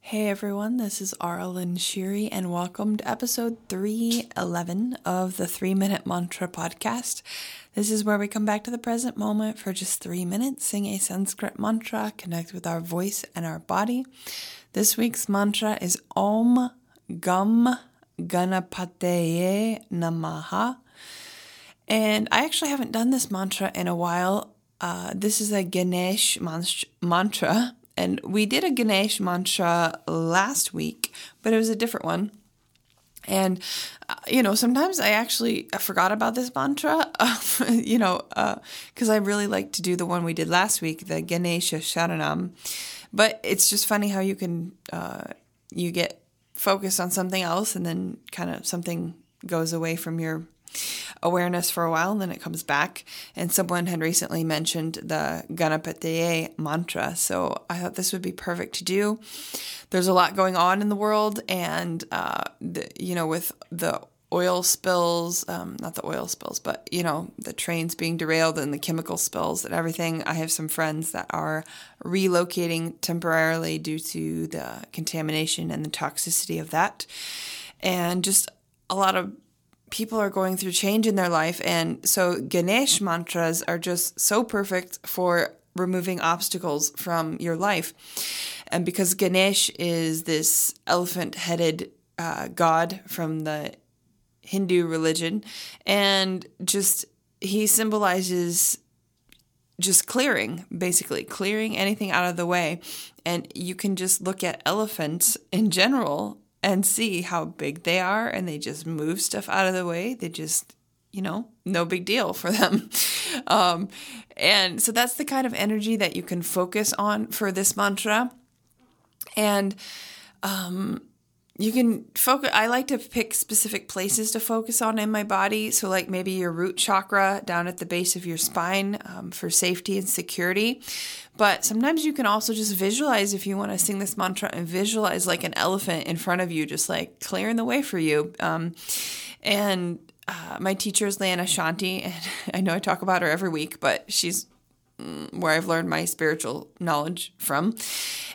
Hey everyone, this is Aaralyn Shiri, and welcome to episode 311 of the Three Minute Mantra podcast. This is where we come back to the present moment for just three minutes, sing a Sanskrit mantra, connect with our voice and our body. This week's mantra is Om Gam Ganapataye Namaha. And I actually haven't done this mantra in a while. Uh, this is a Ganesh mantra and we did a Ganesh mantra last week, but it was a different one. And, uh, you know, sometimes I actually I forgot about this mantra, you know, because uh, I really like to do the one we did last week, the Ganesha Sharanam. But it's just funny how you can, uh, you get focused on something else and then kind of something goes away from your awareness for a while and then it comes back. And someone had recently mentioned the Ganapataye mantra. So I thought this would be perfect to do. There's a lot going on in the world, and, uh, the, you know, with the oil spills, um, not the oil spills, but you know, the trains being derailed and the chemical spills and everything. I have some friends that are relocating temporarily due to the contamination and the toxicity of that. And just a lot of people are going through change in their life. And so Ganesh mantras are just so perfect for removing obstacles from your life. And because Ganesh is this elephant headed uh, god from the Hindu religion, and just he symbolizes just clearing, basically, clearing anything out of the way. And you can just look at elephants in general and see how big they are and they just move stuff out of the way. They just, you know, no big deal for them. Um, and so that's the kind of energy that you can focus on for this mantra. And um, you can focus i like to pick specific places to focus on in my body. So like maybe your root chakra down at the base of your spine um, for safety and security. But sometimes you can also just visualize if you want to sing this mantra and visualize like an elephant in front of you just like clearing the way for you. Um, and uh, my teacher is Leanna Shanti, and I know I talk about her every week, but she's mm, where I've learned my spiritual knowledge from.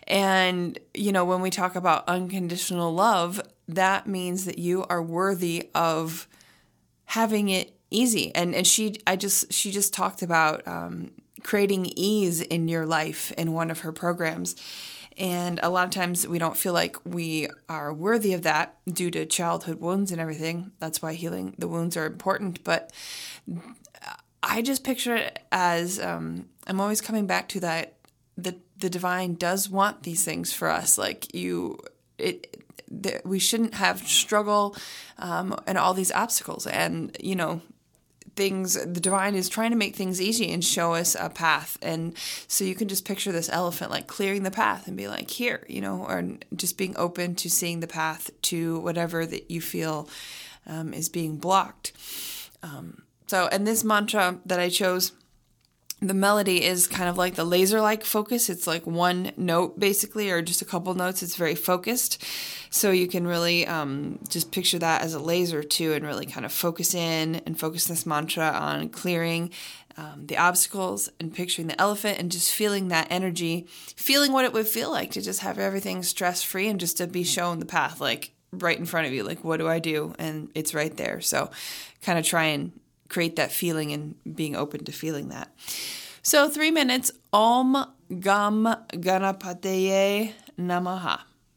And, you know, when we talk about unconditional love, that means that you are worthy of having it easy. And, and she, I just, she just talked about um, creating ease in your life in one of her programs. And a lot of times we don't feel like we are worthy of that due to childhood wounds and everything. That's why healing the wounds are important. But I just picture it as um, I'm always coming back to that the the divine does want these things for us. Like you, it we shouldn't have struggle um, and all these obstacles and you know things the divine is trying to make things easy and show us a path and so you can just picture this elephant like clearing the path and be like here you know or just being open to seeing the path to whatever that you feel um, is being blocked um, so and this mantra that i chose the melody is kind of like the laser like focus. It's like one note basically, or just a couple notes. It's very focused. So you can really um, just picture that as a laser too, and really kind of focus in and focus this mantra on clearing um, the obstacles and picturing the elephant and just feeling that energy, feeling what it would feel like to just have everything stress free and just to be shown the path, like right in front of you. Like, what do I do? And it's right there. So kind of try and create that feeling and being open to feeling that. So, three minutes Om Gam Ganapataye Namaha.